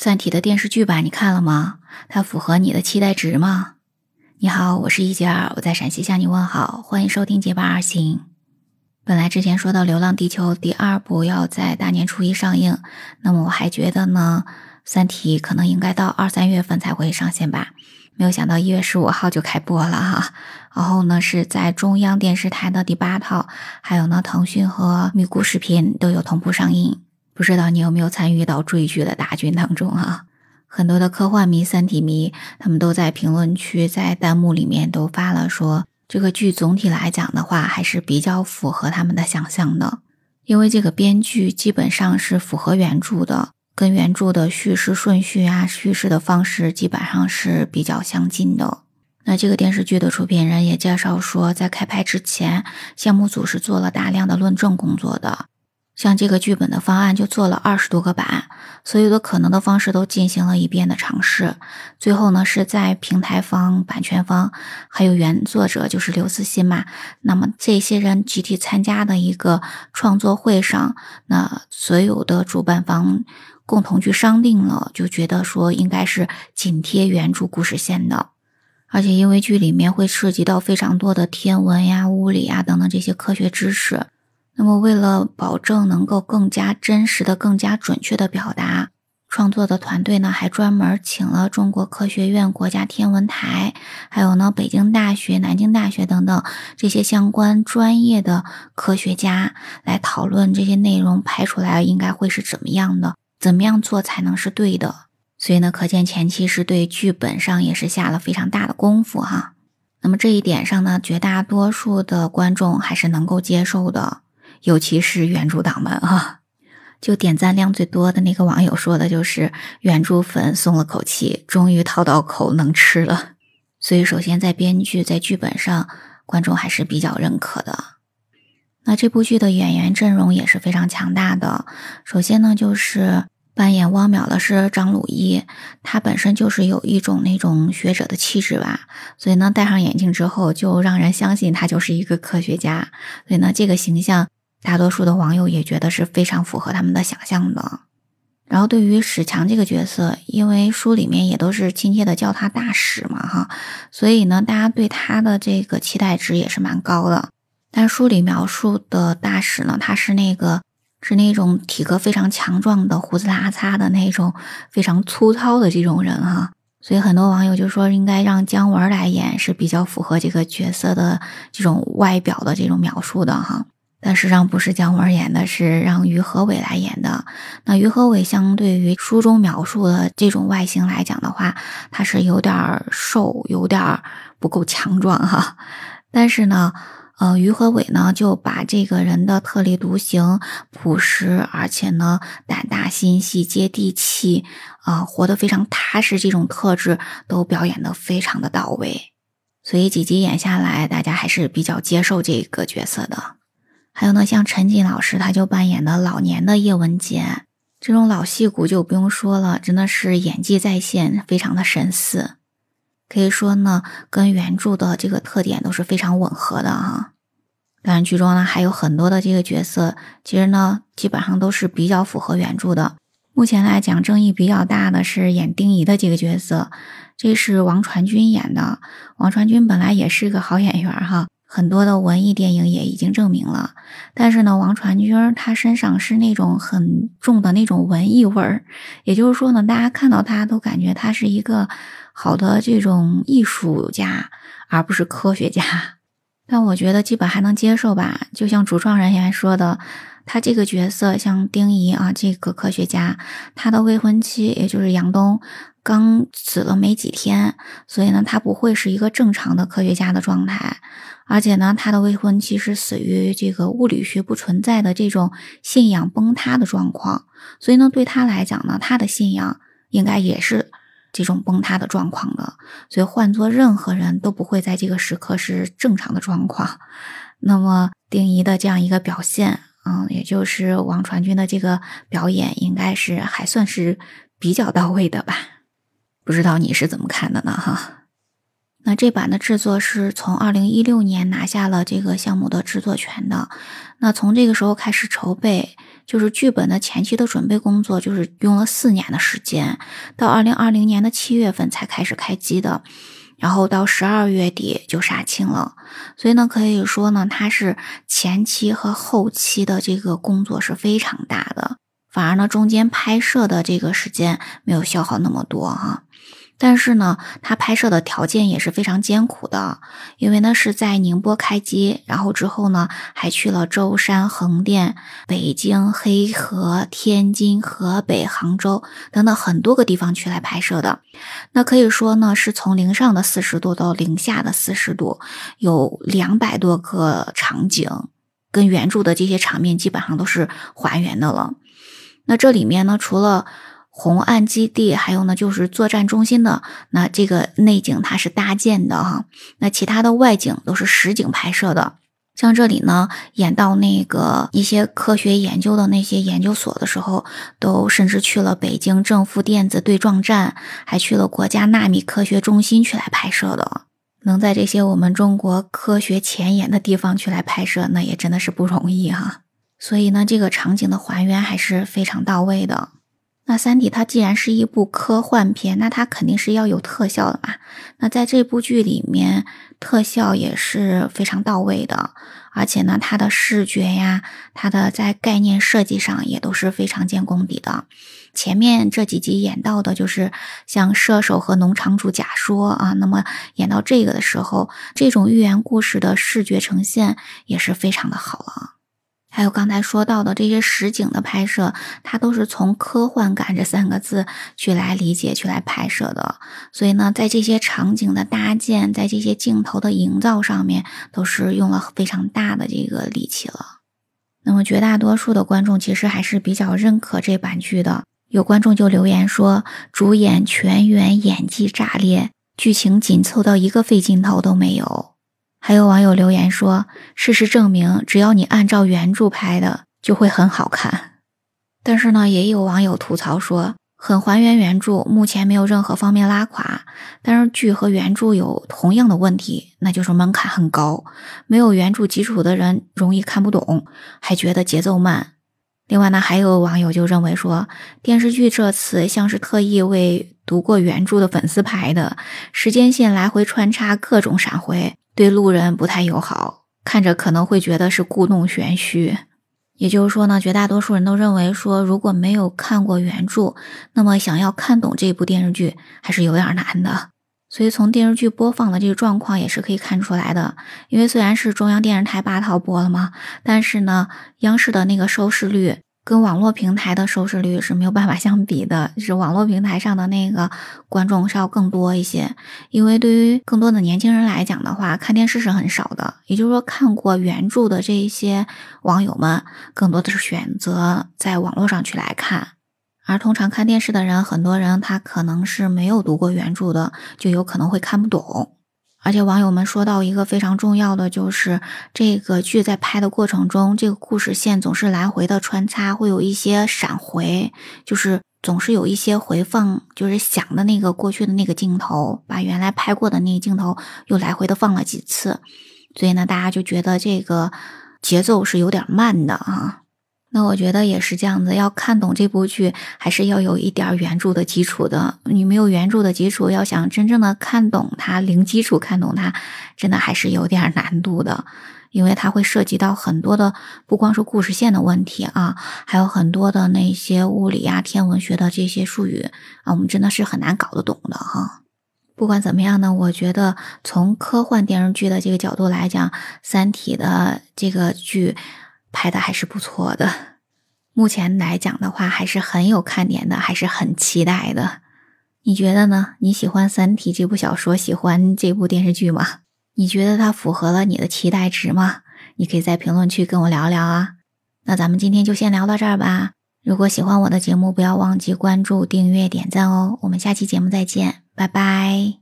三体的电视剧版你看了吗？它符合你的期待值吗？你好，我是一杰儿，我在陕西向你问好，欢迎收听《结伴而行》。本来之前说到《流浪地球》第二部要在大年初一上映，那么我还觉得呢，《三体》可能应该到二三月份才会上线吧。没有想到一月十五号就开播了哈，然后呢是在中央电视台的第八套，还有呢腾讯和咪咕视频都有同步上映。不知道你有没有参与到追剧的大军当中啊？很多的科幻迷、三体迷，他们都在评论区、在弹幕里面都发了说，这个剧总体来讲的话，还是比较符合他们的想象的，因为这个编剧基本上是符合原著的，跟原著的叙事顺序啊、叙事的方式基本上是比较相近的。那这个电视剧的出品人也介绍说，在开拍之前，项目组是做了大量的论证工作的。像这个剧本的方案就做了二十多个版，所有的可能的方式都进行了一遍的尝试。最后呢，是在平台方、版权方还有原作者就是刘慈欣嘛，那么这些人集体参加的一个创作会上，那所有的主办方共同去商定了，就觉得说应该是紧贴原著故事线的，而且因为剧里面会涉及到非常多的天文呀、物理啊等等这些科学知识。那么，为了保证能够更加真实的、更加准确的表达，创作的团队呢还专门请了中国科学院、国家天文台，还有呢北京大学、南京大学等等这些相关专业的科学家来讨论这些内容，拍出来应该会是怎么样的，怎么样做才能是对的。所以呢，可见前期是对剧本上也是下了非常大的功夫哈。那么这一点上呢，绝大多数的观众还是能够接受的。尤其是原著党们啊，就点赞量最多的那个网友说的就是原著粉松了口气，终于掏到口能吃了。所以，首先在编剧在剧本上，观众还是比较认可的。那这部剧的演员阵容也是非常强大的。首先呢，就是扮演汪淼的是张鲁一，他本身就是有一种那种学者的气质吧，所以呢，戴上眼镜之后就让人相信他就是一个科学家。所以呢，这个形象。大多数的网友也觉得是非常符合他们的想象的。然后对于史强这个角色，因为书里面也都是亲切的叫他大史嘛，哈，所以呢，大家对他的这个期待值也是蛮高的。但书里描述的大使呢，他是那个是那种体格非常强壮的、胡子拉碴的那种非常粗糙的这种人哈，所以很多网友就说应该让姜文来演是比较符合这个角色的这种外表的这种描述的哈。但实际上不是姜文演的，是让于和伟来演的。那于和伟相对于书中描述的这种外形来讲的话，他是有点瘦，有点不够强壮哈。但是呢，呃，于和伟呢就把这个人的特立独行、朴实，而且呢胆大心细、接地气，啊，活得非常踏实这种特质都表演得非常的到位。所以几集演下来，大家还是比较接受这个角色的。还有呢，像陈瑾老师，他就扮演的老年的叶文洁，这种老戏骨就不用说了，真的是演技在线，非常的神似。可以说呢，跟原著的这个特点都是非常吻合的哈。当然，剧中呢还有很多的这个角色，其实呢基本上都是比较符合原著的。目前来讲，争议比较大的是演丁仪的这个角色，这是王传君演的。王传君本来也是个好演员哈。很多的文艺电影也已经证明了，但是呢，王传君他身上是那种很重的那种文艺味儿，也就是说呢，大家看到他都感觉他是一个好的这种艺术家，而不是科学家。但我觉得基本还能接受吧，就像主创人员说的。他这个角色像丁仪啊，这个科学家，他的未婚妻也就是杨东刚死了没几天，所以呢，他不会是一个正常的科学家的状态，而且呢，他的未婚妻是死于这个物理学不存在的这种信仰崩塌的状况，所以呢，对他来讲呢，他的信仰应该也是这种崩塌的状况的，所以换做任何人都不会在这个时刻是正常的状况。那么丁仪的这样一个表现。嗯，也就是王传君的这个表演，应该是还算是比较到位的吧？不知道你是怎么看的呢？哈，那这版的制作是从二零一六年拿下了这个项目的制作权的。那从这个时候开始筹备，就是剧本的前期的准备工作，就是用了四年的时间，到二零二零年的七月份才开始开机的，然后到十二月底就杀青了。所以呢，可以说呢，它是前期和后期的这个工作是非常大的，反而呢，中间拍摄的这个时间没有消耗那么多哈。但是呢，他拍摄的条件也是非常艰苦的，因为呢是在宁波开机，然后之后呢还去了舟山、横店、北京、黑河、天津、河北、杭州等等很多个地方去来拍摄的。那可以说呢，是从零上的四十度到零下的四十度，有两百多个场景，跟原著的这些场面基本上都是还原的了。那这里面呢，除了红岸基地，还有呢，就是作战中心的那这个内景，它是搭建的哈。那其他的外景都是实景拍摄的。像这里呢，演到那个一些科学研究的那些研究所的时候，都甚至去了北京正负电子对撞站，还去了国家纳米科学中心去来拍摄的。能在这些我们中国科学前沿的地方去来拍摄，那也真的是不容易哈。所以呢，这个场景的还原还是非常到位的。那《三体》它既然是一部科幻片，那它肯定是要有特效的嘛。那在这部剧里面，特效也是非常到位的，而且呢，它的视觉呀，它的在概念设计上也都是非常见功底的。前面这几集演到的就是像射手和农场主假说啊，那么演到这个的时候，这种寓言故事的视觉呈现也是非常的好了。还有刚才说到的这些实景的拍摄，它都是从科幻感这三个字去来理解、去来拍摄的。所以呢，在这些场景的搭建，在这些镜头的营造上面，都是用了非常大的这个力气了。那么，绝大多数的观众其实还是比较认可这版剧的。有观众就留言说，主演全员演技炸裂，剧情紧凑到一个废镜头都没有。还有网友留言说：“事实证明，只要你按照原著拍的，就会很好看。”但是呢，也有网友吐槽说：“很还原原著，目前没有任何方面拉垮。但是剧和原著有同样的问题，那就是门槛很高，没有原著基础的人容易看不懂，还觉得节奏慢。”另外呢，还有网友就认为说，电视剧这次像是特意为读过原著的粉丝牌的，时间线来回穿插，各种闪回。对路人不太友好，看着可能会觉得是故弄玄虚。也就是说呢，绝大多数人都认为说，如果没有看过原著，那么想要看懂这部电视剧还是有点难的。所以从电视剧播放的这个状况也是可以看出来的。因为虽然是中央电视台八套播了嘛，但是呢，央视的那个收视率。跟网络平台的收视率是没有办法相比的，就是网络平台上的那个观众是要更多一些。因为对于更多的年轻人来讲的话，看电视是很少的。也就是说，看过原著的这一些网友们，更多的是选择在网络上去来看。而通常看电视的人，很多人他可能是没有读过原著的，就有可能会看不懂。而且网友们说到一个非常重要的，就是这个剧在拍的过程中，这个故事线总是来回的穿插，会有一些闪回，就是总是有一些回放，就是响的那个过去的那个镜头，把原来拍过的那个镜头又来回的放了几次，所以呢，大家就觉得这个节奏是有点慢的啊。那我觉得也是这样子，要看懂这部剧，还是要有一点原著的基础的。你没有原著的基础，要想真正的看懂它，零基础看懂它，真的还是有点难度的，因为它会涉及到很多的，不光是故事线的问题啊，还有很多的那些物理啊、天文学的这些术语啊，我们真的是很难搞得懂的哈。不管怎么样呢，我觉得从科幻电视剧的这个角度来讲，《三体》的这个剧。拍的还是不错的，目前来讲的话还是很有看点的，还是很期待的。你觉得呢？你喜欢《三体》这部小说，喜欢这部电视剧吗？你觉得它符合了你的期待值吗？你可以在评论区跟我聊聊啊。那咱们今天就先聊到这儿吧。如果喜欢我的节目，不要忘记关注、订阅、点赞哦。我们下期节目再见，拜拜。